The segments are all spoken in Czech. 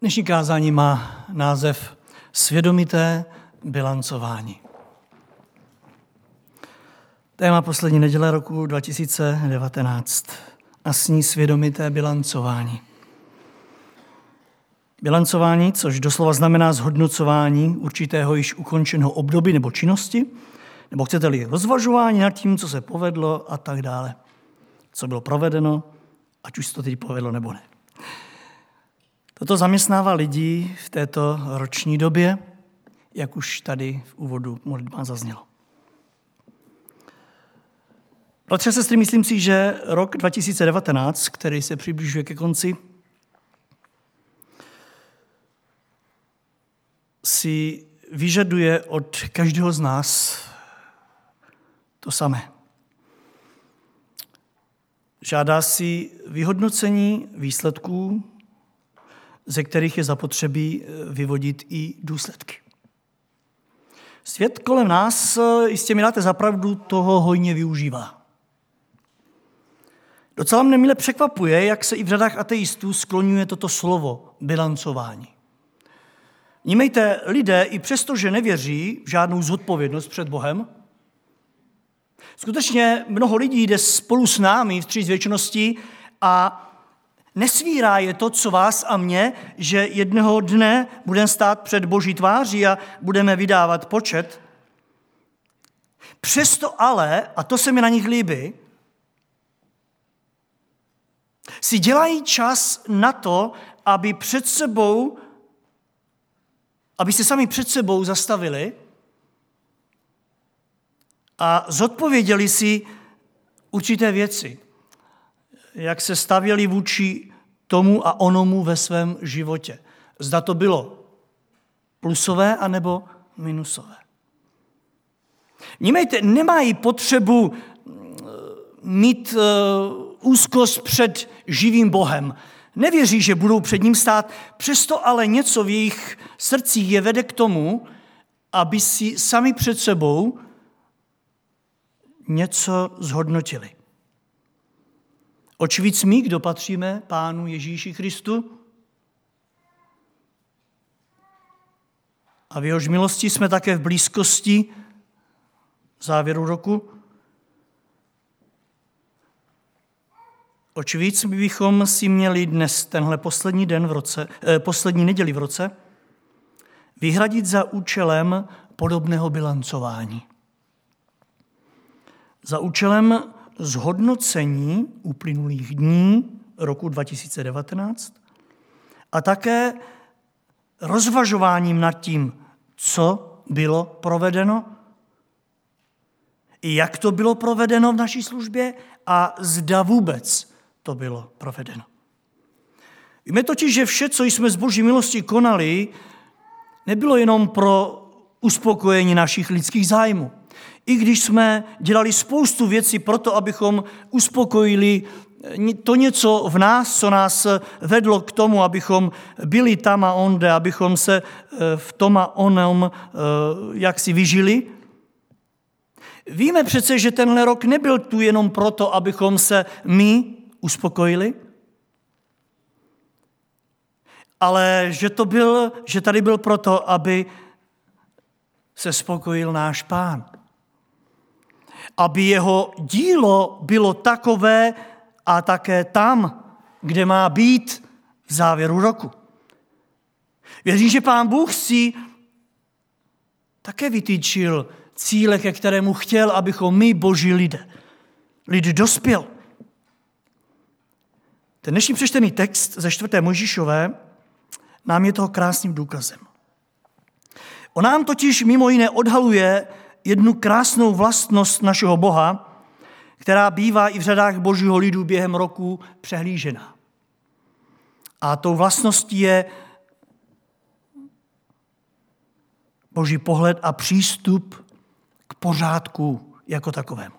Dnešní kázání má název Svědomité bilancování. Téma poslední neděle roku 2019 a s ní svědomité bilancování. Bilancování, což doslova znamená zhodnocování určitého již ukončeného období nebo činnosti, nebo chcete-li rozvažování nad tím, co se povedlo a tak dále. Co bylo provedeno, ať už se to teď povedlo nebo ne. Toto zaměstnává lidi v této roční době, jak už tady v úvodu modlitba zaznělo. Bratře sestry, myslím si, že rok 2019, který se přibližuje ke konci, si vyžaduje od každého z nás to samé. Žádá si vyhodnocení výsledků, ze kterých je zapotřebí eh, vyvodit i důsledky. Svět kolem nás, eh, jistě mi dáte zapravdu, toho hojně využívá. Docela mne mile překvapuje, jak se i v řadách ateistů skloňuje toto slovo bilancování. Nímejte, lidé i přesto, že nevěří v žádnou zodpovědnost před Bohem, skutečně mnoho lidí jde spolu s námi v tří zvětšenosti a Nesvírá je to, co vás a mě, že jednoho dne budeme stát před boží tváří a budeme vydávat počet. Přesto ale, a to se mi na nich líbí, si dělají čas na to, aby před sebou, aby se sami před sebou zastavili a zodpověděli si určité věci jak se stavěli vůči tomu a onomu ve svém životě. Zda to bylo plusové anebo minusové. Nímejte, nemají potřebu mm, mít uh, úzkost před živým Bohem. Nevěří, že budou před ním stát, přesto ale něco v jejich srdcích je vede k tomu, aby si sami před sebou něco zhodnotili. Oč víc my, kdo patříme Pánu Ježíši Kristu? A v jehož milosti jsme také v blízkosti závěru roku. Oč víc bychom si měli dnes, tenhle poslední den v roce, eh, poslední neděli v roce, vyhradit za účelem podobného bilancování. Za účelem zhodnocení uplynulých dní roku 2019 a také rozvažováním nad tím, co bylo provedeno, jak to bylo provedeno v naší službě a zda vůbec to bylo provedeno. Víme totiž, že vše, co jsme z boží milosti konali, nebylo jenom pro uspokojení našich lidských zájmů. I když jsme dělali spoustu věcí pro to, abychom uspokojili to něco v nás, co nás vedlo k tomu, abychom byli tam a onde, abychom se eh, v tom a onom eh, jak si vyžili. Víme přece, že tenhle rok nebyl tu jenom proto, abychom se my uspokojili, ale že, to byl, že tady byl proto, aby se spokojil náš pán aby jeho dílo bylo takové a také tam, kde má být v závěru roku. Věřím, že pán Bůh si také vytýčil cíle, ke kterému chtěl, abychom my, boží lidé, lid dospěl. Ten dnešní přečtený text ze čtvrté Možíšové nám je toho krásným důkazem. On nám totiž mimo jiné odhaluje jednu krásnou vlastnost našeho Boha, která bývá i v řadách božího lidu během roku přehlížena. A tou vlastností je boží pohled a přístup k pořádku jako takovému.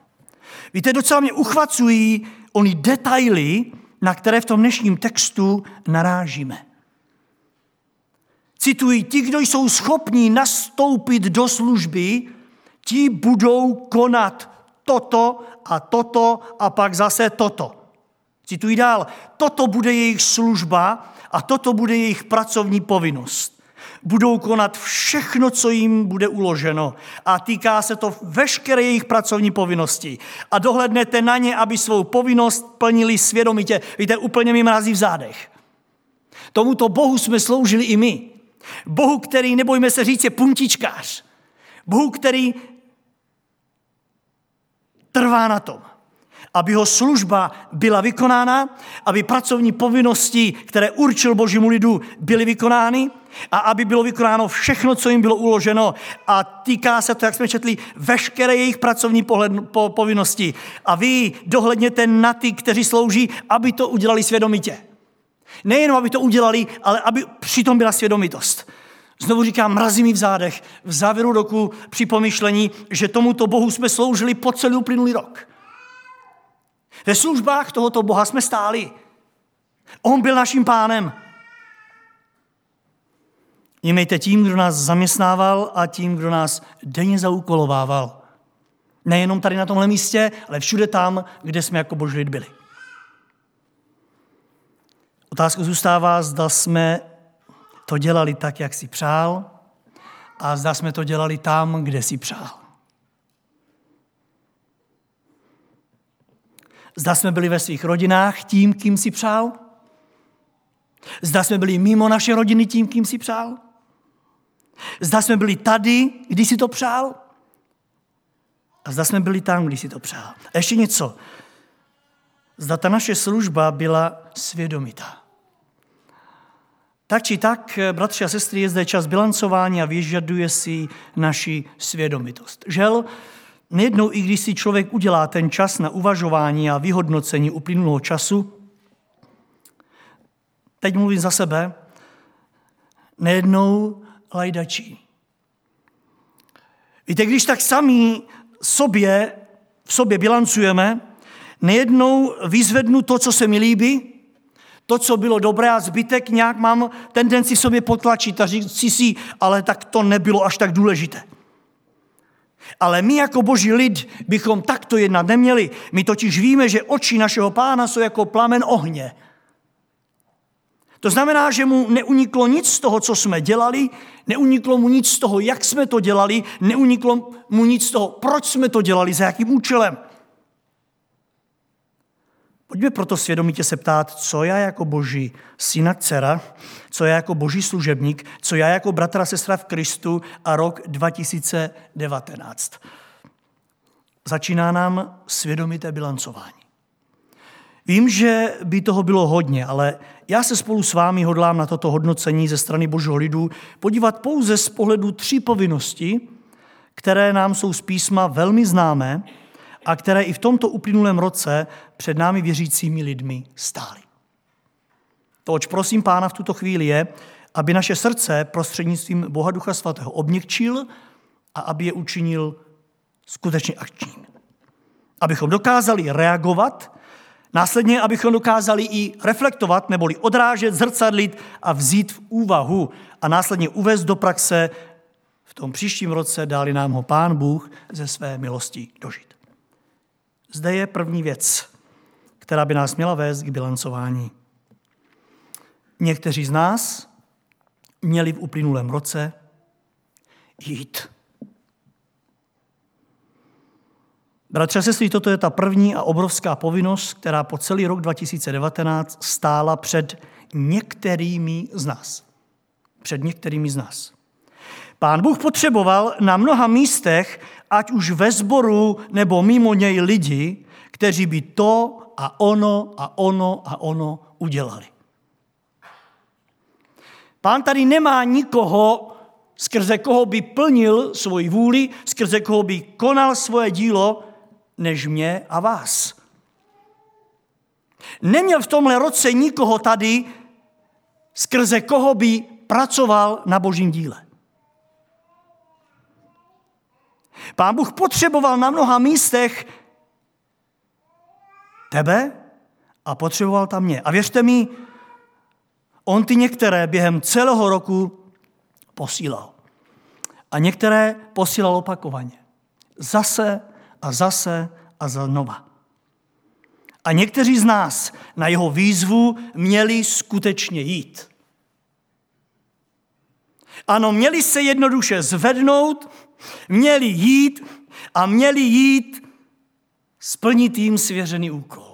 Víte, docela mě uchvacují ony detaily, na které v tom dnešním textu narážíme. Cituji, ti, kdo jsou schopní nastoupit do služby, ti budou konat toto a toto a pak zase toto. Cituji dál. Toto bude jejich služba A toto bude jejich pracovní povinnost. Budou konat všechno, co jim bude uloženo. A týká se to veškeré jejich pracovní povinnosti. A dohlednete na ně, aby svou povinnost plnili svědomitě. Víte, úplně mi mrazí v zádech. Tomuto Bohu jsme sloužili i my. Bohu, který, nebojme se říct, je puntičkář. Bohu, který trvá na tom, aby jeho služba byla vykonána, aby pracovní povinnosti, které určil božímu lidu, byly vykonány a aby bylo vykonáno všechno, co jim bylo uloženo. A týká se to, jak jsme četli, veškeré jejich pracovní pohled, po, povinnosti. A vy dohledněte na ty, kteří slouží, aby to udělali svědomitě. Nejenom, aby to udělali, ale aby přitom byla svědomitost. Znovu říkám, mrazí mi v zádech v závěru roku při pomyšlení, že tomuto Bohu jsme sloužili po celý uplynulý rok. Ve službách tohoto Boha jsme stáli. On byl naším pánem. Jmejte tím, kdo nás zaměstnával a tím, kdo nás denně zaúkolovával. Nejenom tady na tomhle místě, ale všude tam, kde jsme jako boží lid byli. Otázka zůstává, zda jsme to dělali tak, jak si přál a zda jsme to dělali tam, kde si přál. Zda jsme byli ve svých rodinách tím, kým si přál? Zda jsme byli mimo naše rodiny tím, kým si přál? Zda jsme byli tady, když si to přál? A zda jsme byli tam, když si to přál. A ještě něco. Zda ta naše služba byla svědomitá. Tak či tak, bratři a sestry, je zde čas bilancování a vyžaduje si naši svědomitost. Žel, nejednou, i když si člověk udělá ten čas na uvažování a vyhodnocení uplynulého času, teď mluvím za sebe, nejednou lajdačí. Víte, když tak sami sobě, v sobě bilancujeme, nejednou vyzvednu to, co se mi líbí, to, co bylo dobré a zbytek nějak mám tendenci sobě potlačit a říct si, ale tak to nebylo až tak důležité. Ale my jako boží lid bychom takto jednat neměli. My totiž víme, že oči našeho pána jsou jako plamen ohně. To znamená, že mu neuniklo nic z toho, co jsme dělali, neuniklo mu nic z toho, jak jsme to dělali, neuniklo mu nic z toho, proč jsme to dělali, za jakým účelem. Pojďme proto svědomitě se ptát, co já jako boží syna, dcera, co já jako boží služebník, co já jako bratra, sestra v Kristu a rok 2019. Začíná nám svědomité bilancování. Vím, že by toho bylo hodně, ale já se spolu s vámi hodlám na toto hodnocení ze strany božího lidu podívat pouze z pohledu tří povinnosti, které nám jsou z písma velmi známé a které i v tomto uplynulém roce před námi věřícími lidmi stály. To, oč prosím Pána v tuto chvíli je, aby naše srdce prostřednictvím Boha Ducha Svatého obněkčil a aby je učinil skutečně akčním. Abychom dokázali reagovat, následně abychom dokázali i reflektovat, neboli odrážet, zrcadlit a vzít v úvahu a následně uvést do praxe v tom příštím roce dali nám ho Pán Bůh ze své milosti dožít. Zde je první věc, která by nás měla vést k bilancování. Někteří z nás měli v uplynulém roce jít. Bratře a sestry, toto je ta první a obrovská povinnost, která po celý rok 2019 stála před některými z nás. Před některými z nás. Pán Bůh potřeboval na mnoha místech, ať už ve sboru nebo mimo něj lidi, kteří by to a ono a ono a ono udělali. Pán tady nemá nikoho, skrze koho by plnil svoji vůli, skrze koho by konal svoje dílo, než mě a vás. Neměl v tomhle roce nikoho tady, skrze koho by pracoval na božím díle. Pán Bůh potřeboval na mnoha místech tebe a potřeboval tam mě. A věřte mi, on ty některé během celého roku posílal. A některé posílal opakovaně. Zase a zase a znova. A někteří z nás na jeho výzvu měli skutečně jít. Ano, měli se jednoduše zvednout, měli jít a měli jít splnit jim svěřený úkol.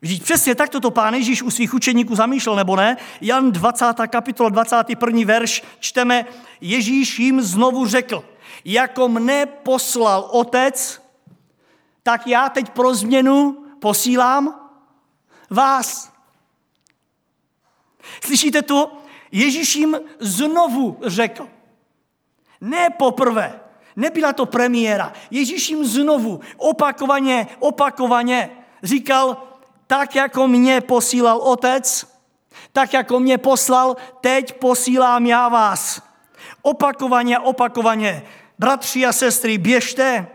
Vždyť přesně tak toto pán Ježíš u svých učeníků zamýšlel, nebo ne? Jan 20. kapitola, 21. verš, čteme, Ježíš jim znovu řekl, jako mne poslal otec, tak já teď pro změnu posílám vás. Slyšíte to? Ježíš jim znovu řekl. Ne poprvé, nebyla to premiéra. Ježíš jim znovu, opakovaně, opakovaně říkal, tak jako mě posílal otec, tak jako mě poslal, teď posílám já vás. Opakovaně, opakovaně. Bratři a sestry, běžte,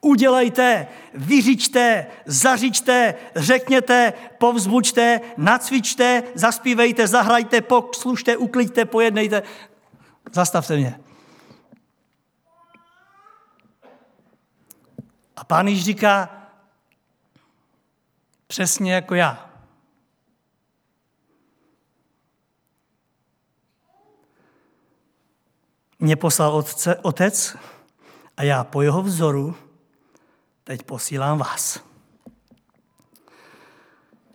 udělejte, vyřičte, zařičte, řekněte, povzbuďte, nacvičte, zaspívejte, zahrajte, poslušte, ukliďte, pojednejte. Zastavte mě. A pán již říká, přesně jako já. Mě poslal otce, otec a já po jeho vzoru teď posílám vás.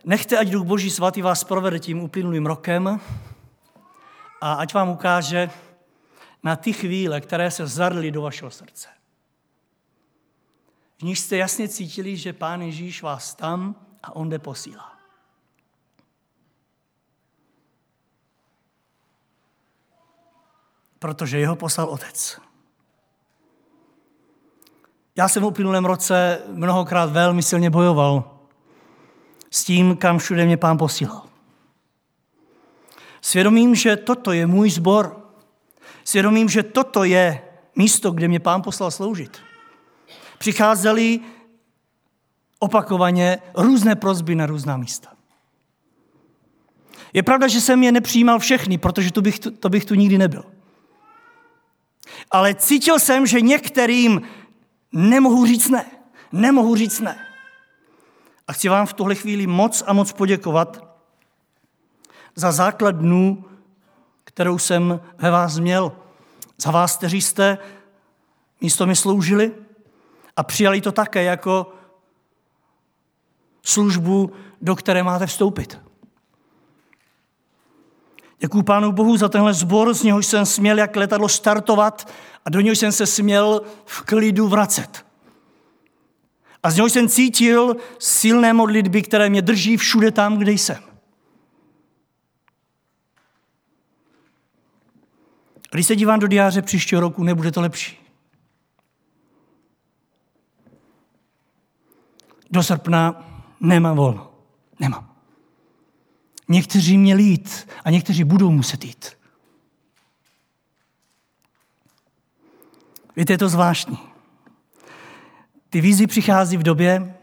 Nechte, ať Duch Boží svatý vás provede tím uplynulým rokem a ať vám ukáže na ty chvíle, které se zarly do vašeho srdce. V nich jste jasně cítili, že Pán Ježíš vás tam a on jde posílá. Protože jeho poslal otec. Já jsem v uplynulém roce mnohokrát velmi silně bojoval s tím, kam všude mě pán posílal. Svědomím, že toto je můj sbor. Svědomím, že toto je místo, kde mě pán poslal sloužit. Přicházeli opakovaně různé prozby na různá místa. Je pravda, že jsem je nepřijímal všechny, protože to bych, to bych tu nikdy nebyl. Ale cítil jsem, že některým nemohu říct ne. Nemohu říct ne. A chci vám v tuhle chvíli moc a moc poděkovat za základnu, kterou jsem ve vás měl. Za vás, kteří jste místo mi sloužili a přijali to také jako službu, do které máte vstoupit. Děkuji Pánu Bohu za tenhle sbor, z něhož jsem směl jak letadlo startovat a do něhož jsem se směl v klidu vracet. A z něhož jsem cítil silné modlitby, které mě drží všude tam, kde jsem. Když se dívám do diáře příštího roku, nebude to lepší. Do srpna nemám volno. Nemám. Někteří měli jít a někteří budou muset jít. Víte, je to zvláštní. Ty vízy přichází v době,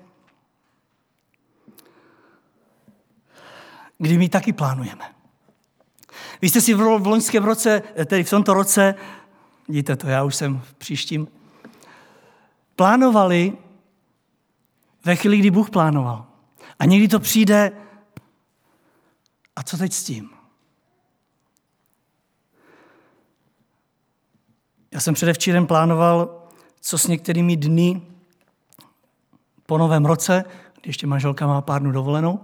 kdy my taky plánujeme. Vy jste si v loňském roce, tedy v tomto roce, vidíte to, já už jsem v příštím, plánovali ve chvíli, kdy Bůh plánoval. A někdy to přijde, a co teď s tím? Já jsem předevčírem plánoval, co s některými dny po novém roce, kdy ještě manželka má pár dnů dovolenou.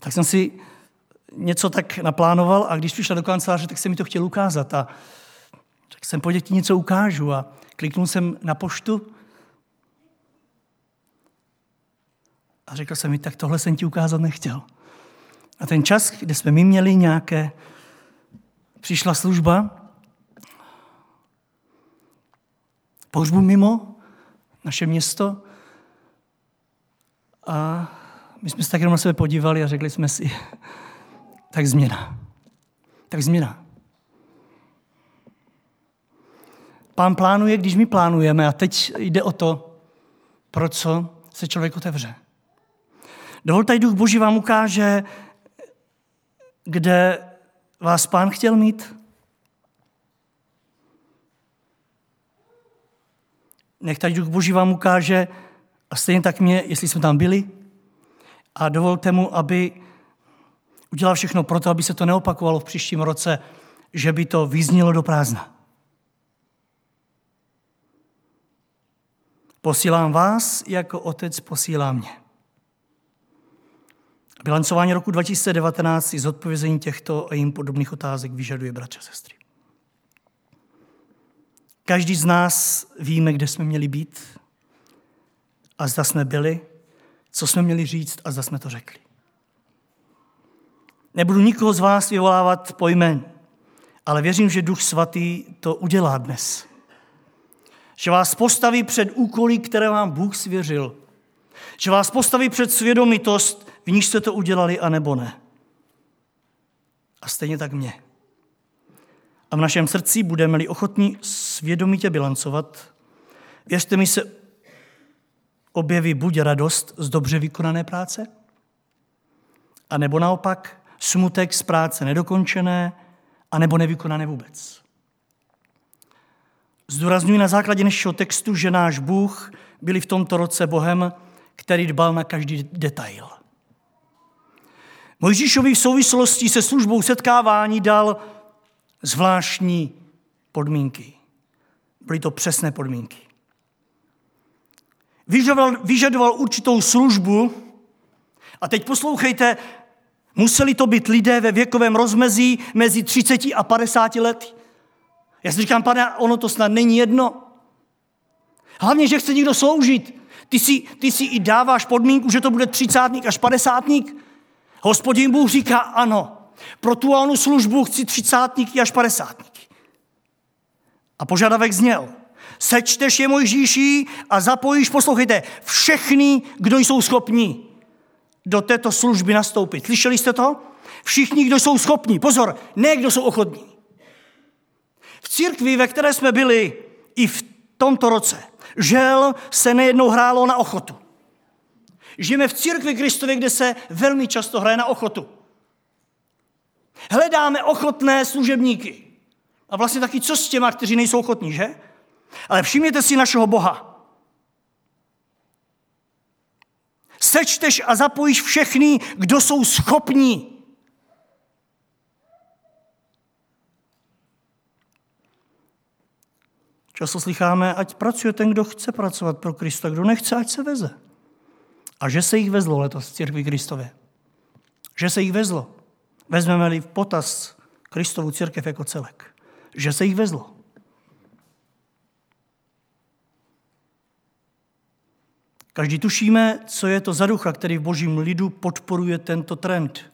Tak jsem si něco tak naplánoval a když přišla do kanceláře, tak jsem mi to chtěl ukázat. A tak jsem po děti něco ukážu a kliknul jsem na poštu a řekl jsem mi, tak tohle jsem ti ukázat nechtěl. A ten čas, kde jsme my měli nějaké, přišla služba, pohřbu mimo naše město a my jsme se tak jenom na sebe podívali a řekli jsme si, tak změna. Tak změna. Pán plánuje, když my plánujeme a teď jde o to, pro co se člověk otevře. Dovolte, Duch Boží vám ukáže, kde vás pán chtěl mít. Nech Duch Boží vám ukáže, A stejně tak mě, jestli jsme tam byli, a dovolte mu, aby udělal všechno pro to, aby se to neopakovalo v příštím roce, že by to vyznělo do prázdna. Posílám vás, jako otec posílá mě. Bilancování roku 2019 i zodpovězení těchto a jim podobných otázek vyžaduje bratře a sestry. Každý z nás víme, kde jsme měli být a zda jsme byli, co jsme měli říct a zda jsme to řekli. Nebudu nikoho z vás vyvolávat po ale věřím, že Duch Svatý to udělá dnes. Že vás postaví před úkoly, které vám Bůh svěřil. Že vás postaví před svědomitost, v níž jste to udělali, a nebo ne. A stejně tak mě. A v našem srdci budeme-li ochotní svědomitě bilancovat, věřte mi se objeví buď radost z dobře vykonané práce, a nebo naopak smutek z práce nedokončené, a nebo nevykonané vůbec. Zdůraznuju na základě dnešního textu, že náš Bůh byl v tomto roce Bohem, který dbal na každý detail. Mojžíšovi v souvislosti se službou setkávání dal zvláštní podmínky. Byly to přesné podmínky. Vyžadoval, vyžadoval určitou službu a teď poslouchejte, museli to být lidé ve věkovém rozmezí mezi 30 a 50 lety. Já si říkám, pane, ono to snad není jedno. Hlavně, že chce někdo sloužit. Ty si, ty si i dáváš podmínku, že to bude třicátník až padesátník. Hospodin Bůh říká ano. Pro tu onu službu chci třicátníky až padesátníky. A požadavek zněl. Sečteš je Mojžíší a zapojíš, poslouchejte, všechny, kdo jsou schopní do této služby nastoupit. Slyšeli jste to? Všichni, kdo jsou schopní. Pozor, ne kdo jsou ochotní. V církvi, ve které jsme byli i v tomto roce, žel se nejednou hrálo na ochotu. Žijeme v církvi Kristově, kde se velmi často hraje na ochotu. Hledáme ochotné služebníky. A vlastně taky co s těma, kteří nejsou ochotní, že? Ale všimněte si našeho Boha. Sečteš a zapojíš všechny, kdo jsou schopní. Často slycháme, ať pracuje ten, kdo chce pracovat pro Krista, kdo nechce, ať se veze. A že se jich vezlo letos v církvi Kristově. Že se jich vezlo. Vezmeme-li v potaz Kristovu církev jako celek. Že se jich vezlo. Každý tušíme, co je to za ducha, který v božím lidu podporuje tento trend.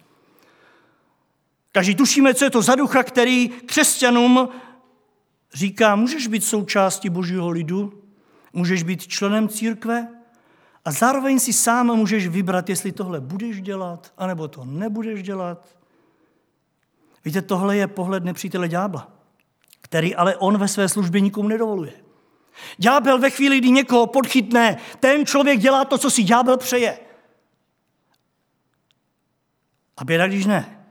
Každý tušíme, co je to za ducha, který křesťanům říká, můžeš být součástí božího lidu, můžeš být členem církve a zároveň si sám můžeš vybrat, jestli tohle budeš dělat, anebo to nebudeš dělat. Víte, tohle je pohled nepřítele ďábla, který ale on ve své službě nikomu nedovoluje. Ďábel ve chvíli, kdy někoho podchytne, ten člověk dělá to, co si ďábel přeje. A běda, když ne.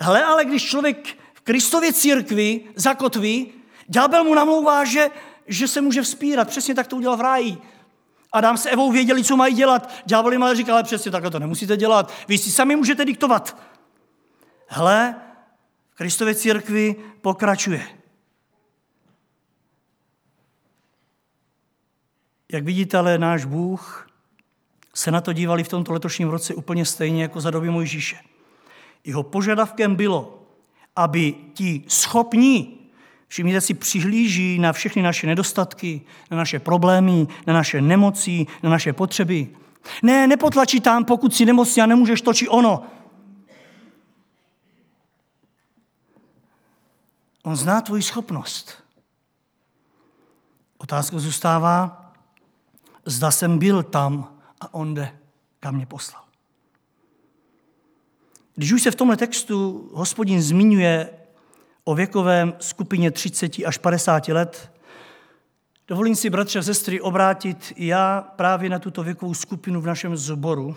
Hle, ale když člověk v Kristově církvi zakotví, ďábel mu namlouvá, že, že se může vzpírat. Přesně tak to udělal v ráji. Adam s Evou věděli, co mají dělat. Ďábel jim ale říkal, ale přesně takhle to nemusíte dělat. Vy si sami můžete diktovat. Hle, v Kristově církvi pokračuje. Jak vidíte, ale náš Bůh se na to dívali v tomto letošním roce úplně stejně jako za doby Mojžíše. Jeho požadavkem bylo, aby ti schopní, všimněte si, přihlíží na všechny naše nedostatky, na naše problémy, na naše nemoci, na naše potřeby. Ne, nepotlačí tam, pokud si nemocný a nemůžeš to či ono. On zná tvoji schopnost. Otázka zůstává, zda jsem byl tam a on jde, kam mě poslal. Když už se v tomhle textu hospodin zmiňuje o věkovém skupině 30 až 50 let, dovolím si, bratře a sestry, obrátit i já právě na tuto věkovou skupinu v našem zboru.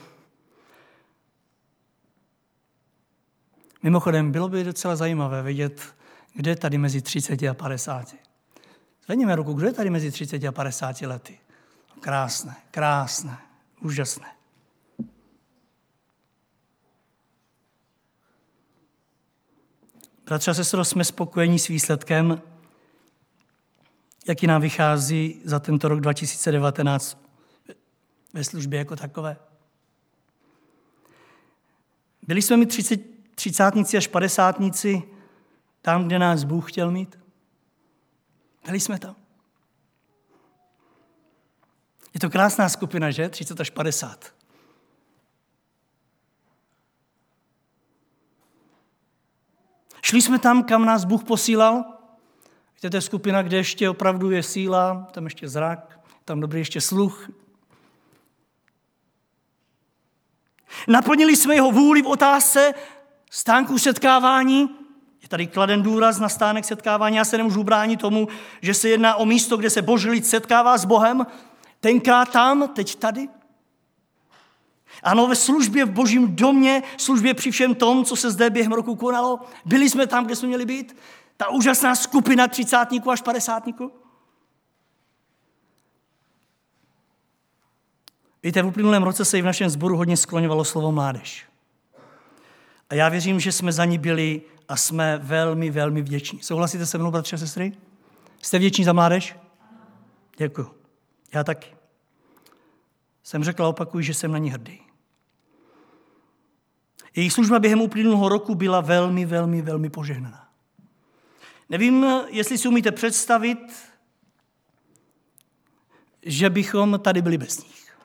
Mimochodem, bylo by docela zajímavé vidět, kde je tady mezi 30 a 50. Zvedněme ruku, kdo je tady mezi 30 a 50 lety. krásné, krásné, úžasné. Bratře a sestro, jsme spokojení s výsledkem, jaký nám vychází za tento rok 2019 ve službě jako takové. Byli jsme mi 30, třicátníci až padesátníci tam, kde nás Bůh chtěl mít? Byli jsme tam. Je to krásná skupina, že? 30 až 50. Šli jsme tam, kam nás Bůh posílal. Víte, to je skupina, kde ještě opravdu je síla, tam ještě zrak, tam dobrý ještě sluch. Naplnili jsme jeho vůli v otázce stánku setkávání. Je tady kladen důraz na stánek setkávání. Já se nemůžu bránit tomu, že se jedná o místo, kde se boží lid setkává s Bohem. Tenkrát tam, teď tady. Ano, ve službě v božím domě, službě při všem tom, co se zde během roku konalo. Byli jsme tam, kde jsme měli být. Ta úžasná skupina třicátníků až padesátníků. Víte, v uplynulém roce se i v našem sboru hodně skloňovalo slovo mládež. A já věřím, že jsme za ní byli a jsme velmi, velmi vděční. Souhlasíte se mnou, bratře a sestry? Jste vděční za mládež? Děkuji. Já taky. Jsem řekl a opakuju, že jsem na ní hrdý. Jejich služba během uplynulého roku byla velmi, velmi, velmi požehnaná. Nevím, jestli si umíte představit, že bychom tady byli bez nich.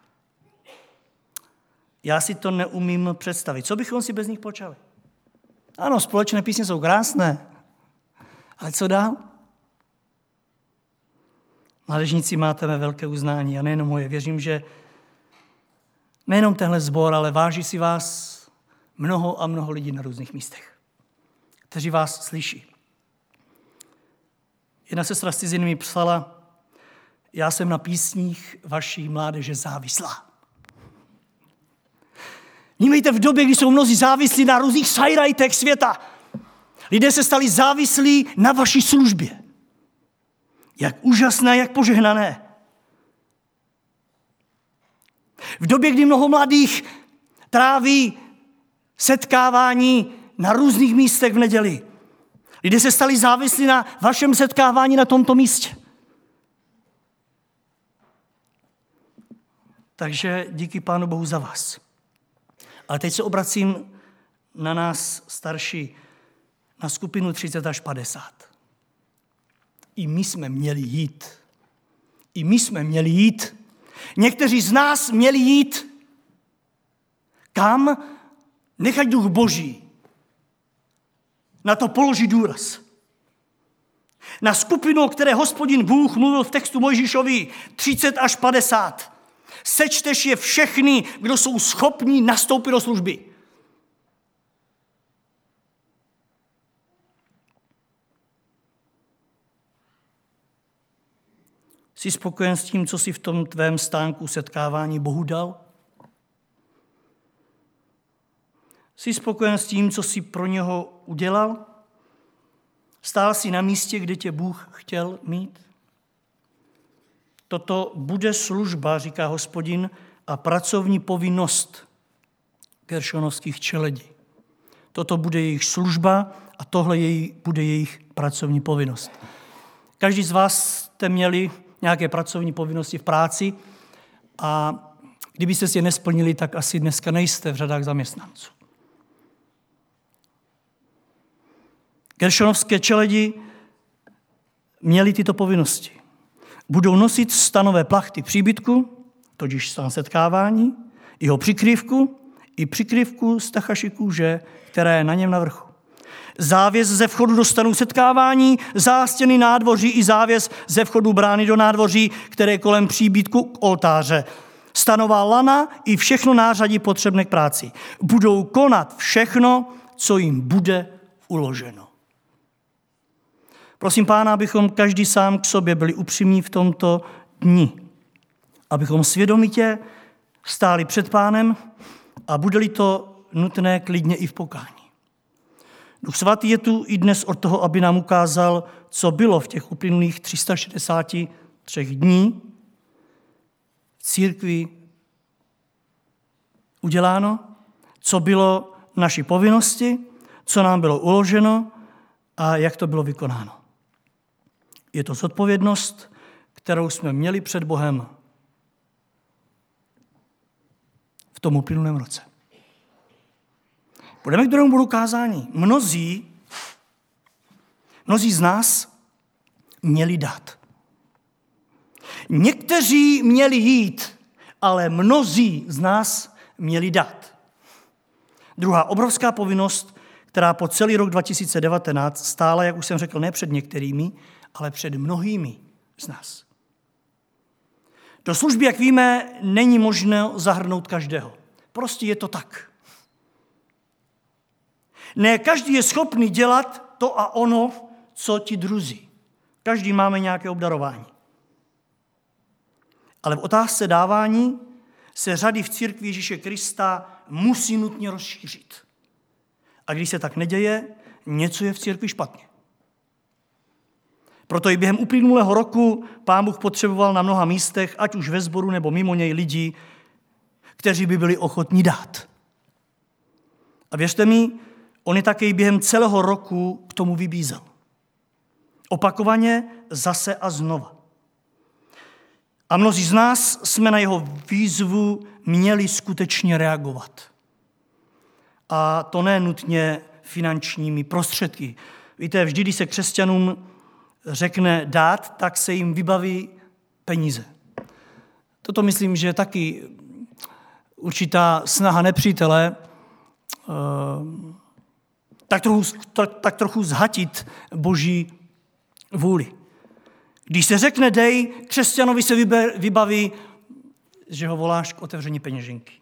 Já si to neumím představit. Co bychom si bez nich počali? Ano, společné písně jsou krásné, ale co dál? Mládežníci máte mé velké uznání a nejenom moje. Věřím, že nejenom tenhle sbor, ale váží si vás mnoho a mnoho lidí na různých místech, kteří vás slyší. Jedna sestra s cizinými psala, já jsem na písních vaší mládeže závislá. Vnímejte v době, kdy jsou mnozí závislí na různých sajrajtech světa. Lidé se stali závislí na vaší službě. Jak úžasné, jak požehnané. V době, kdy mnoho mladých tráví setkávání na různých místech v neděli. Lidé se stali závislí na vašem setkávání na tomto místě. Takže díky Pánu Bohu za vás. Ale teď se obracím na nás starší, na skupinu 30 až 50. I my jsme měli jít. I my jsme měli jít. Někteří z nás měli jít. Kam? Nechat duch boží. Na to položit důraz. Na skupinu, o které hospodin Bůh mluvil v textu Mojžíšovi 30 až 50. Sečteš je všechny, kdo jsou schopní nastoupit do služby. Jsi spokojen s tím, co si v tom tvém stánku setkávání Bohu dal? Jsi spokojen s tím, co jsi pro něho udělal? Stál jsi na místě, kde tě Bůh chtěl mít? Toto bude služba, říká hospodin, a pracovní povinnost geršonovských čeledí. Toto bude jejich služba a tohle bude jejich pracovní povinnost. Každý z vás jste měli nějaké pracovní povinnosti v práci a kdybyste si je nesplnili, tak asi dneska nejste v řadách zaměstnanců. Geršonovské čeledi měli tyto povinnosti. Budou nosit stanové plachty příbytku, totiž stan setkávání, jeho přikrývku i přikrývku z tachaši kůže, která je na něm na vrchu. Závěs ze vchodu do stanu setkávání, zástěny nádvoří i závěs ze vchodu brány do nádvoří, které je kolem příbytku k oltáře. Stanová lana i všechno nářadí potřebné k práci. Budou konat všechno, co jim bude uloženo. Prosím Pána, abychom každý sám k sobě byli upřímní v tomto dni. Abychom svědomitě stáli před Pánem a bude-li to nutné klidně i v pokání. Duch svatý je tu i dnes od toho, aby nám ukázal, co bylo v těch uplynulých 363 dní, církvi uděláno, co bylo naší povinnosti, co nám bylo uloženo a jak to bylo vykonáno. Je to zodpovědnost, kterou jsme měli před Bohem v tom uplynulém roce. Budeme k druhému bodu kázání. Mnozí, mnozí z nás měli dát. Někteří měli jít, ale mnozí z nás měli dát. Druhá obrovská povinnost, která po celý rok 2019 stála, jak už jsem řekl, ne před některými, ale před mnohými z nás. Do služby, jak víme, není možné zahrnout každého. Prostě je to tak. Ne každý je schopný dělat to a ono, co ti druzí. Každý máme nějaké obdarování. Ale v otázce dávání se řady v církvi Ježíše Krista musí nutně rozšířit. A když se tak neděje, něco je v církvi špatně. Proto i během uplynulého roku pán Bůh potřeboval na mnoha místech, ať už ve sboru nebo mimo něj lidi, kteří by byli ochotní dát. A věřte mi, on je také během celého roku k tomu vybízel. Opakovaně, zase a znova. A mnozí z nás jsme na jeho výzvu měli skutečně reagovat. A to ne nutně finančními prostředky. Víte, vždy, když se křesťanům řekne dát, tak se jim vybaví peníze. Toto myslím, že je taky určitá snaha nepřítele eh, tak trochu, tak trochu zhatit boží vůli. Když se řekne dej, křesťanovi se vybaví, že ho voláš k otevření peněženky.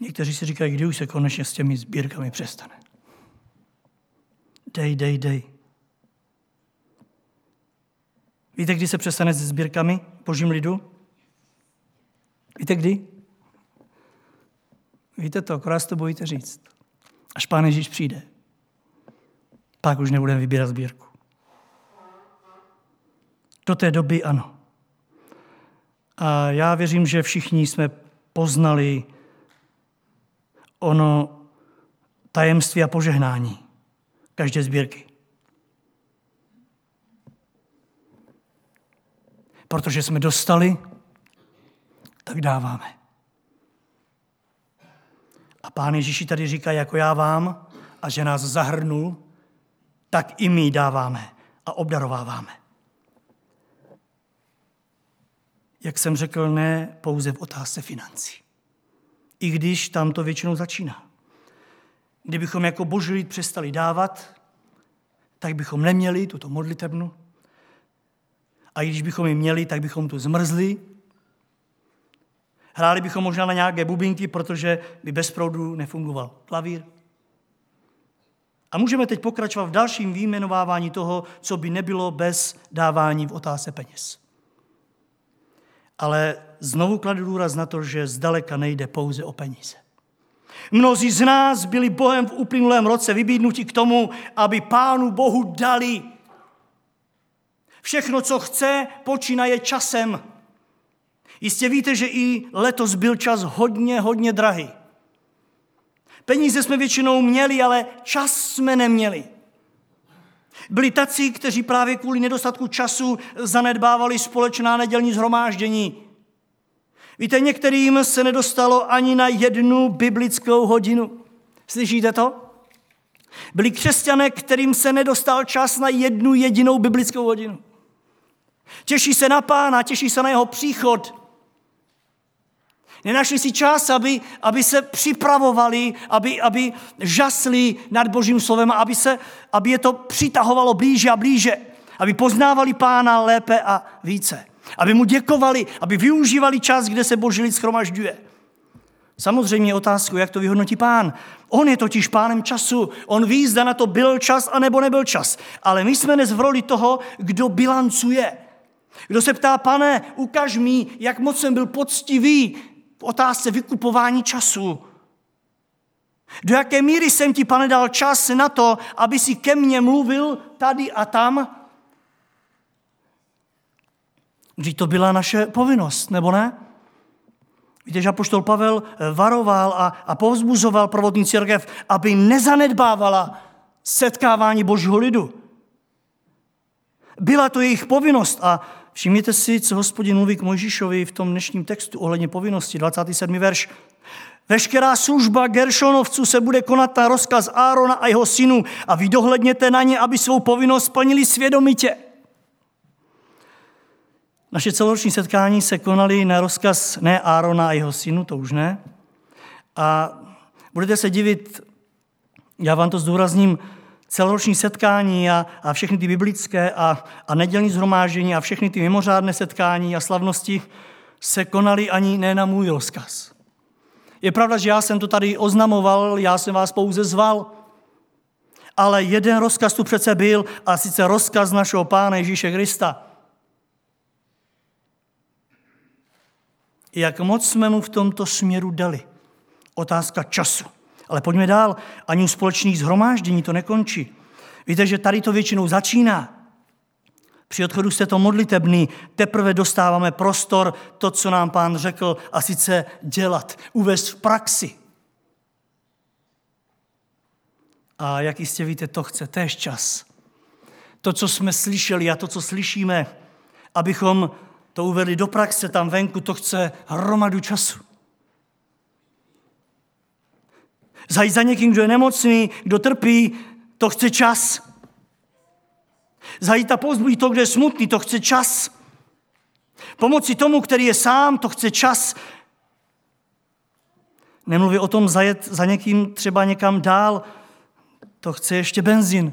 Někteří si říkají, kdy už se konečně s těmi sbírkami přestane. Dej, dej, dej. Víte, kdy se přestane se sbírkami božím lidu? Víte kdy? Víte to, akorát to bojíte říct. Až Pán Ježíš přijde. Pak už nebudeme vybírat sbírku. Do té doby ano. A já věřím, že všichni jsme poznali ono tajemství a požehnání každé sbírky. Protože jsme dostali, tak dáváme. A pán Ježíši tady říká, jako já vám, a že nás zahrnul, tak i my dáváme a obdarováváme. Jak jsem řekl, ne pouze v otázce financí. I když tam to většinou začíná. Kdybychom jako boží lid přestali dávat, tak bychom neměli tuto modlitebnu. A i když bychom ji měli, tak bychom tu zmrzli Hráli bychom možná na nějaké bubinky, protože by bez proudu nefungoval klavír. A můžeme teď pokračovat v dalším výjmenovávání toho, co by nebylo bez dávání v otázce peněz. Ale znovu kladu důraz na to, že zdaleka nejde pouze o peníze. Mnozí z nás byli Bohem v uplynulém roce vybídnuti k tomu, aby Pánu Bohu dali všechno, co chce, počínaje časem. Jistě víte, že i letos byl čas hodně, hodně drahý. Peníze jsme většinou měli, ale čas jsme neměli. Byli tací, kteří právě kvůli nedostatku času zanedbávali společná nedělní zhromáždění. Víte, některým se nedostalo ani na jednu biblickou hodinu. Slyšíte to? Byli křesťané, kterým se nedostal čas na jednu jedinou biblickou hodinu. Těší se na pána, těší se na jeho příchod, Nenašli si čas, aby, aby se připravovali, aby, aby žasli nad Božím slovem, aby, se, aby je to přitahovalo blíže a blíže, aby poznávali pána lépe a více. Aby mu děkovali, aby využívali čas, kde se Boží lid schromažďuje. Samozřejmě otázku, jak to vyhodnotí pán. On je totiž pánem času. On ví, zda na to byl čas, anebo nebyl čas. Ale my jsme dnes v roli toho, kdo bilancuje. Kdo se ptá, pane, ukaž mi, jak moc jsem byl poctivý, v otázce vykupování času. Do jaké míry jsem ti, pane, dal čas na to, aby si ke mně mluvil tady a tam? Vždyť to byla naše povinnost, nebo ne? Víte, že apoštol Pavel varoval a, a povzbuzoval provodní církev, aby nezanedbávala setkávání božího lidu. Byla to jejich povinnost a všimněte si, co hospodin mluví k Mojžíšovi v tom dnešním textu ohledně povinnosti, 27. verš. Veškerá služba Geršonovců se bude konat na rozkaz Árona a jeho synů a vy dohledněte na ně, aby svou povinnost splnili svědomitě. Naše celoroční setkání se konaly na rozkaz ne Árona a jeho synu, to už ne. A budete se divit, já vám to zdůrazním, celoroční setkání a, a všechny ty biblické a, a nedělní zhromáždění a všechny ty mimořádné setkání a slavnosti se konaly ani ne na můj rozkaz. Je pravda, že já jsem to tady oznamoval, já jsem vás pouze zval, ale jeden rozkaz tu přece byl, a sice rozkaz našeho Pána Ježíše Krista. Jak moc jsme mu v tomto směru dali? Otázka času. Ale pojďme dál. Ani u společných zhromáždění to nekončí. Víte, že tady to většinou začíná. Při odchodu jste to modlitebný, teprve dostáváme prostor, to, co nám pán řekl, a sice dělat, uvést v praxi. A jak jistě víte, to chce též čas. To, co jsme slyšeli a to, co slyšíme, abychom to uvedli do praxe tam venku, to chce hromadu času. Zajít za někým, kdo je nemocný, kdo trpí, to chce čas. Zajít a pozbudit to, kdo je smutný, to chce čas. Pomoci tomu, který je sám, to chce čas. Nemluví o tom zajet za někým třeba někam dál, to chce ještě benzín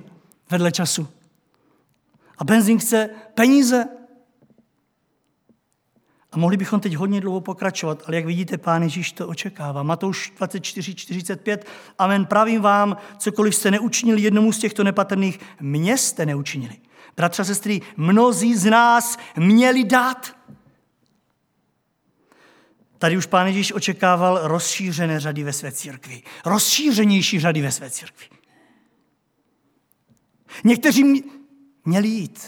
vedle času. A benzín chce peníze. A mohli bychom teď hodně dlouho pokračovat, ale jak vidíte, pán Ježíš to očekává. Matouš 24, 45. Amen, pravím vám, cokoliv jste neučinili jednomu z těchto nepatrných, mě jste neučinili. Bratře a sestry, mnozí z nás měli dát. Tady už pán Ježíš očekával rozšířené řady ve své církvi. Rozšířenější řady ve své církvi. Někteří měli jít.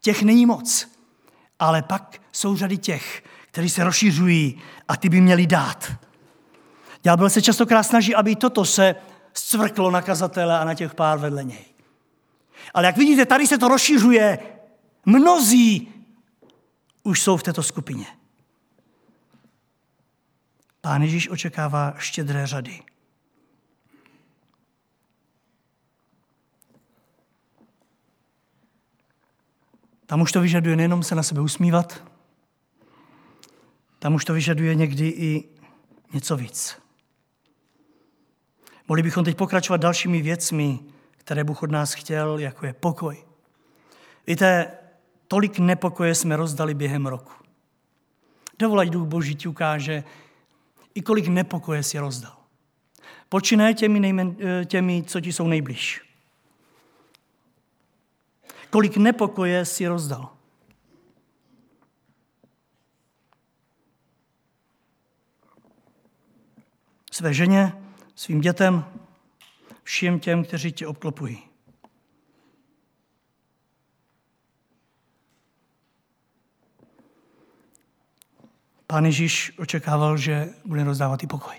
Těch není moc. Ale pak jsou řady těch, kteří se rozšířují a ty by měli dát. Ďábel se častokrát snaží, aby toto se zcvrklo na kazatele a na těch pár vedle něj. Ale jak vidíte, tady se to rozšiřuje. Mnozí už jsou v této skupině. Pán Ježíš očekává štědré řady. Tam už to vyžaduje nejenom se na sebe usmívat, tam už to vyžaduje někdy i něco víc. Mohli bychom teď pokračovat dalšími věcmi, které Bůh od nás chtěl, jako je pokoj. Víte, tolik nepokoje jsme rozdali během roku. Dovolať Duch Boží ti ukáže, i kolik nepokoje si rozdal. Počínaje těmi, nejmen, těmi, co ti jsou nejbliž kolik nepokoje si rozdal. Své ženě, svým dětem, všem těm, kteří tě obklopují. Pán Ježíš očekával, že bude rozdávat i pokoj.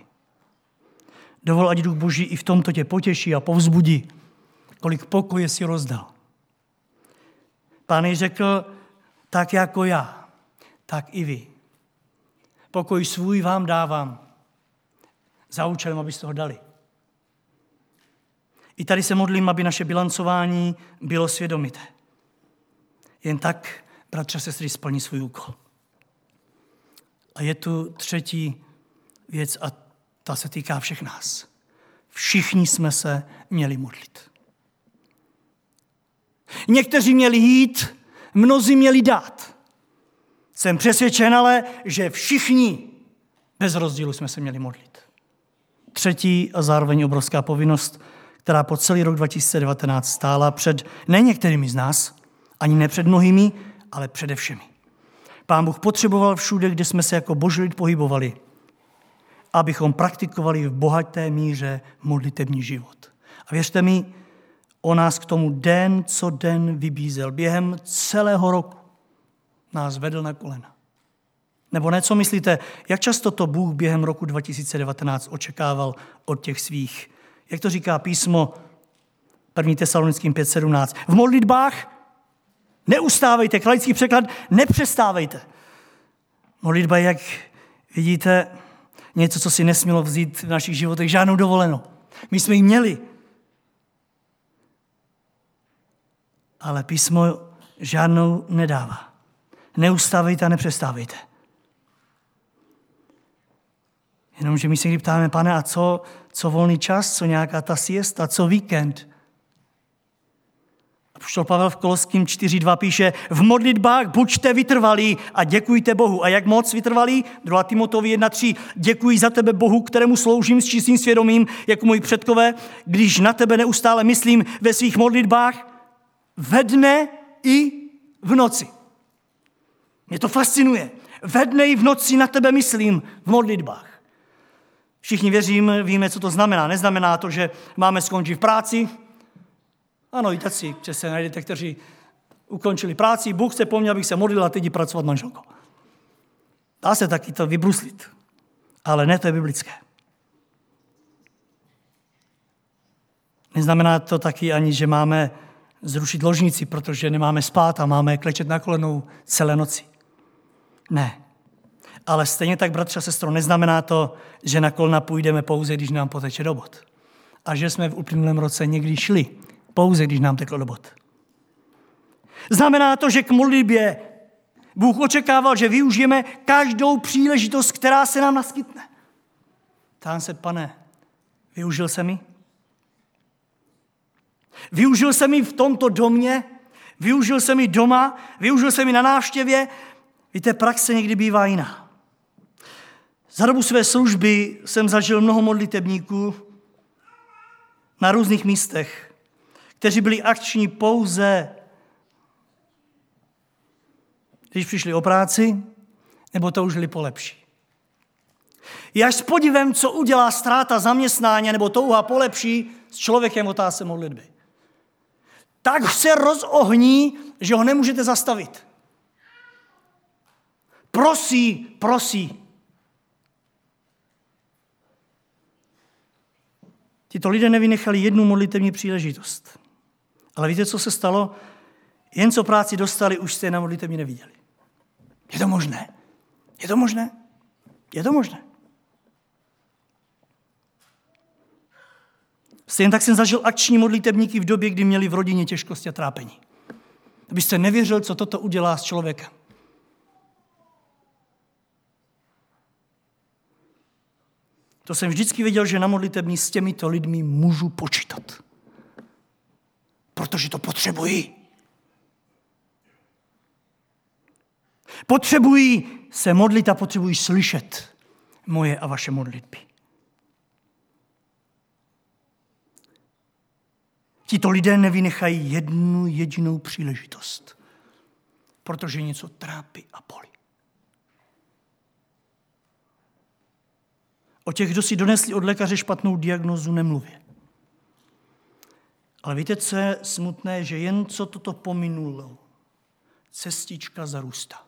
Dovol, ať Duch Boží i v tomto tě potěší a povzbudí, kolik pokoje si rozdal. Pán řekl, tak jako já, tak i vy. Pokoj svůj vám dávám. Za účelem, abyste ho dali. I tady se modlím, aby naše bilancování bylo svědomité. Jen tak, bratře a sestry, splní svůj úkol. A je tu třetí věc a ta se týká všech nás. Všichni jsme se měli modlit. Někteří měli jít, mnozí měli dát. Jsem přesvědčen ale, že všichni bez rozdílu jsme se měli modlit. Třetí a zároveň obrovská povinnost, která po celý rok 2019 stála před ne některými z nás, ani ne před mnohými, ale přede všemi. Pán Bůh potřeboval všude, kde jsme se jako boží lid pohybovali, abychom praktikovali v bohaté míře modlitební život. A věřte mi, o nás k tomu den co den vybízel. Během celého roku nás vedl na kolena. Nebo ne, co myslíte, jak často to Bůh během roku 2019 očekával od těch svých? Jak to říká písmo 1. Tesalonickým 5.17? V modlitbách neustávejte, kralický překlad, nepřestávejte. Modlitba, jak vidíte, něco, co si nesmělo vzít v našich životech, žádnou dovolenou. My jsme ji měli. Ale písmo žádnou nedává. Neustávejte a nepřestávejte. Jenomže my se někdy ptáme, pane, a co, co volný čas, co nějaká ta siesta, co víkend? Poštol Pavel v Koloským 4.2 píše, v modlitbách buďte vytrvalí a děkujte Bohu. A jak moc vytrvalí? 2. Timotovi 1.3. Děkuji za tebe Bohu, kterému sloužím s čistým svědomím, jako moji předkové, když na tebe neustále myslím ve svých modlitbách ve dne i v noci. Mě to fascinuje. Ve dne i v noci na tebe myslím v modlitbách. Všichni věřím, víme, co to znamená. Neznamená to, že máme skončit v práci. Ano, i taci, že se najdete, kteří ukončili práci. Bůh chce po mně, abych se modlil a teď pracovat manželko. Dá se taky to vybruslit. Ale ne, to je biblické. Neznamená to taky ani, že máme zrušit ložnici, protože nemáme spát a máme klečet na kolenou celé noci. Ne. Ale stejně tak, bratře a sestro, neznamená to, že na kolna půjdeme pouze, když nám poteče do bod. A že jsme v uplynulém roce někdy šli, pouze když nám teklo do bod. Znamená to, že k modlitbě Bůh očekával, že využijeme každou příležitost, která se nám naskytne. Tam se, pane, využil se mi? Využil jsem ji v tomto domě, využil jsem ji doma, využil jsem ji na návštěvě. Víte, praxe někdy bývá jiná. Za dobu své služby jsem zažil mnoho modlitebníků na různých místech, kteří byli akční pouze, když přišli o práci, nebo to užili polepší. Je až s podivem, co udělá ztráta zaměstnání nebo touha polepší s člověkem otázce modlitby tak se rozohní, že ho nemůžete zastavit. Prosí, prosí. Tito lidé nevynechali jednu modlitevní příležitost. Ale víte, co se stalo? Jen co práci dostali, už jste na modlitevní neviděli. Je to možné? Je to možné? Je to možné? Stejně tak jsem zažil akční modlitebníky v době, kdy měli v rodině těžkosti a trápení. Abyste nevěřil, co toto udělá s člověkem. To jsem vždycky věděl, že na modlitební s těmito lidmi můžu počítat. Protože to potřebují. Potřebují se modlit a potřebují slyšet moje a vaše modlitby. Tito lidé nevynechají jednu jedinou příležitost, protože něco trápí a bolí. O těch, kdo si donesli od lékaře špatnou diagnozu, nemluví. Ale víte, co je smutné, že jen co toto pominulo, cestička zarůstá.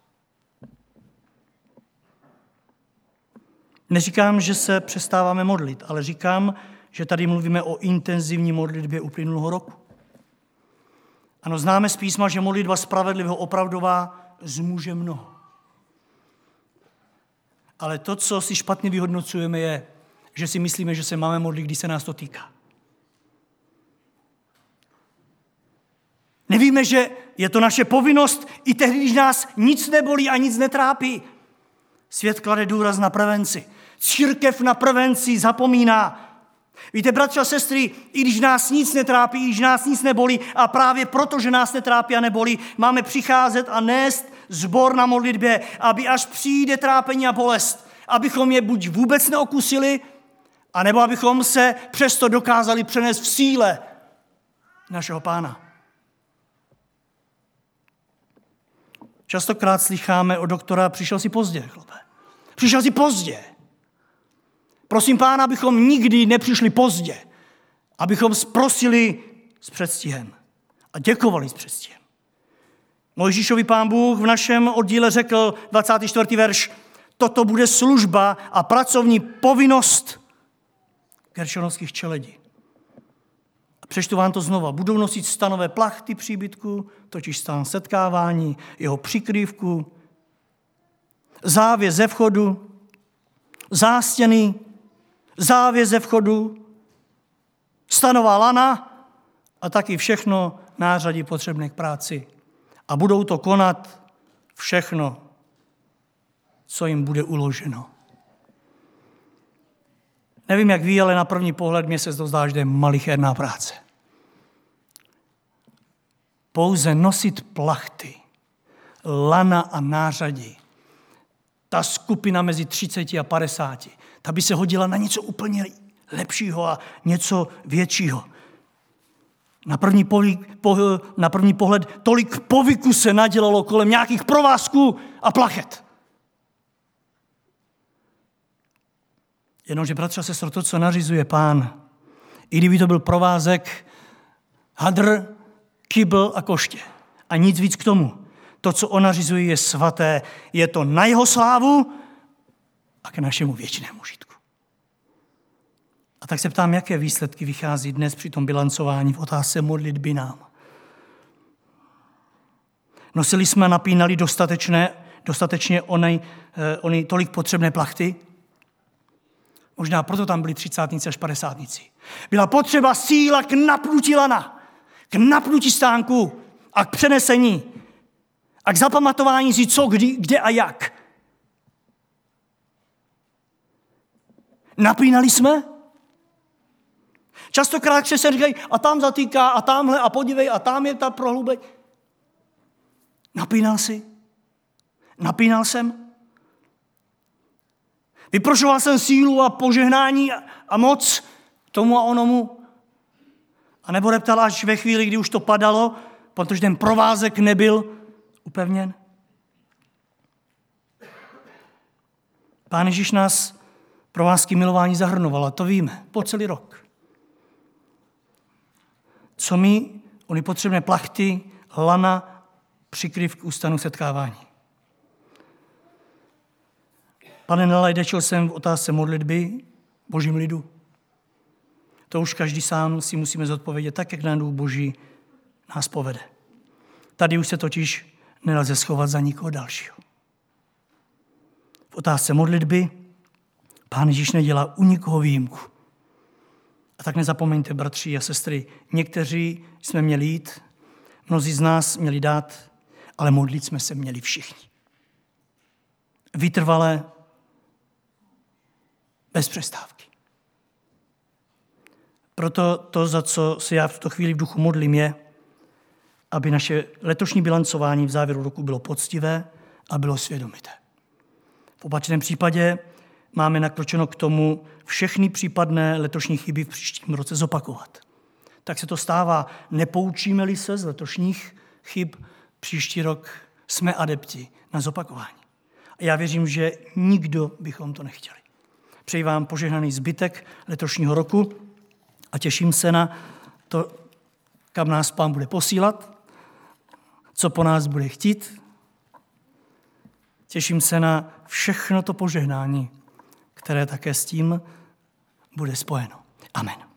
Neříkám, že se přestáváme modlit, ale říkám, že tady mluvíme o intenzivní modlitbě uplynulého roku. Ano, známe z písma, že modlitba spravedlivého opravdová zmůže mnoho. Ale to, co si špatně vyhodnocujeme, je, že si myslíme, že se máme modlit, když se nás to týká. Nevíme, že je to naše povinnost i tehdy, když nás nic nebolí a nic netrápí. Svět klade důraz na prevenci. Církev na prevenci zapomíná. Víte, bratři a sestry, i když nás nic netrápí, i když nás nic nebolí, a právě proto, že nás netrápí a nebolí, máme přicházet a nést zbor na modlitbě, aby až přijde trápení a bolest, abychom je buď vůbec neokusili, anebo abychom se přesto dokázali přenést v síle našeho pána. Častokrát slycháme o doktora, přišel si pozdě, chlape. Přišel si pozdě. Prosím pána, abychom nikdy nepřišli pozdě, abychom prosili s předstihem a děkovali s předstihem. Mojžíšovi pán Bůh v našem oddíle řekl 24. verš, toto bude služba a pracovní povinnost geršonovských čeledí. A přečtu vám to znova. Budou nosit stanové plachty příbytku, totiž stan setkávání, jeho přikrývku, závěs ze vchodu, zástěny, závěs ze vchodu, stanová lana a taky všechno nářadí potřebné k práci. A budou to konat všechno, co jim bude uloženo. Nevím, jak ví, ale na první pohled mě se to zdá, že je malicherná práce. Pouze nosit plachty, lana a nářadí. Ta skupina mezi 30 a 50, ta by se hodila na něco úplně lepšího a něco většího. Na první, pohled, po, na první pohled tolik povyku se nadělalo kolem nějakých provázků a plachet. Jenomže, bratře a sestro, to, co nařizuje pán, i kdyby to byl provázek, hadr, kybl a koště. A nic víc k tomu. To, co on nařizuje, je svaté. Je to na jeho slávu a k našemu věčnému žitku. A tak se ptám, jaké výsledky vychází dnes při tom bilancování v otázce modlitby nám. Nosili jsme napínali dostatečné, dostatečně onej, eh, onej tolik potřebné plachty, Možná proto tam byli třicátníci až padesátníci. Byla potřeba síla k napnutí lana, k napnutí stánku a k přenesení a k zapamatování si co, kdy, kde a jak. Napínali jsme? Častokrát se říkají, a tam zatýká, a tamhle, a podívej, a tam je ta prohlubeň. Napínal si? Napínal jsem? Vyprošoval jsem sílu a požehnání a moc tomu a onomu. A nebo reptal až ve chvíli, kdy už to padalo, protože ten provázek nebyl upevněn. Pán Ježíš nás provázky milování zahrnoval, a to víme, po celý rok. Co mi, ony potřebné plachty, lana, přikryv k ústanu setkávání. Pane, nalajdečil jsem v otázce modlitby božím lidu. To už každý sám si musíme zodpovědět tak, jak nám Boží nás povede. Tady už se totiž nelze schovat za nikoho dalšího. V otázce modlitby Pán Ježíš nedělá u nikoho výjimku. A tak nezapomeňte, bratři a sestry, někteří jsme měli jít, mnozí z nás měli dát, ale modlit jsme se měli všichni. Vytrvalé bez přestávky. Proto to, za co se já v tuto chvíli v duchu modlím, je, aby naše letošní bilancování v závěru roku bylo poctivé a bylo svědomité. V opačném případě máme nakročeno k tomu všechny případné letošní chyby v příštím roce zopakovat. Tak se to stává. Nepoučíme-li se z letošních chyb, příští rok jsme adepti na zopakování. A já věřím, že nikdo bychom to nechtěli. Přeji vám požehnaný zbytek letošního roku a těším se na to, kam nás pán bude posílat, co po nás bude chtít. Těším se na všechno to požehnání, které také s tím bude spojeno. Amen.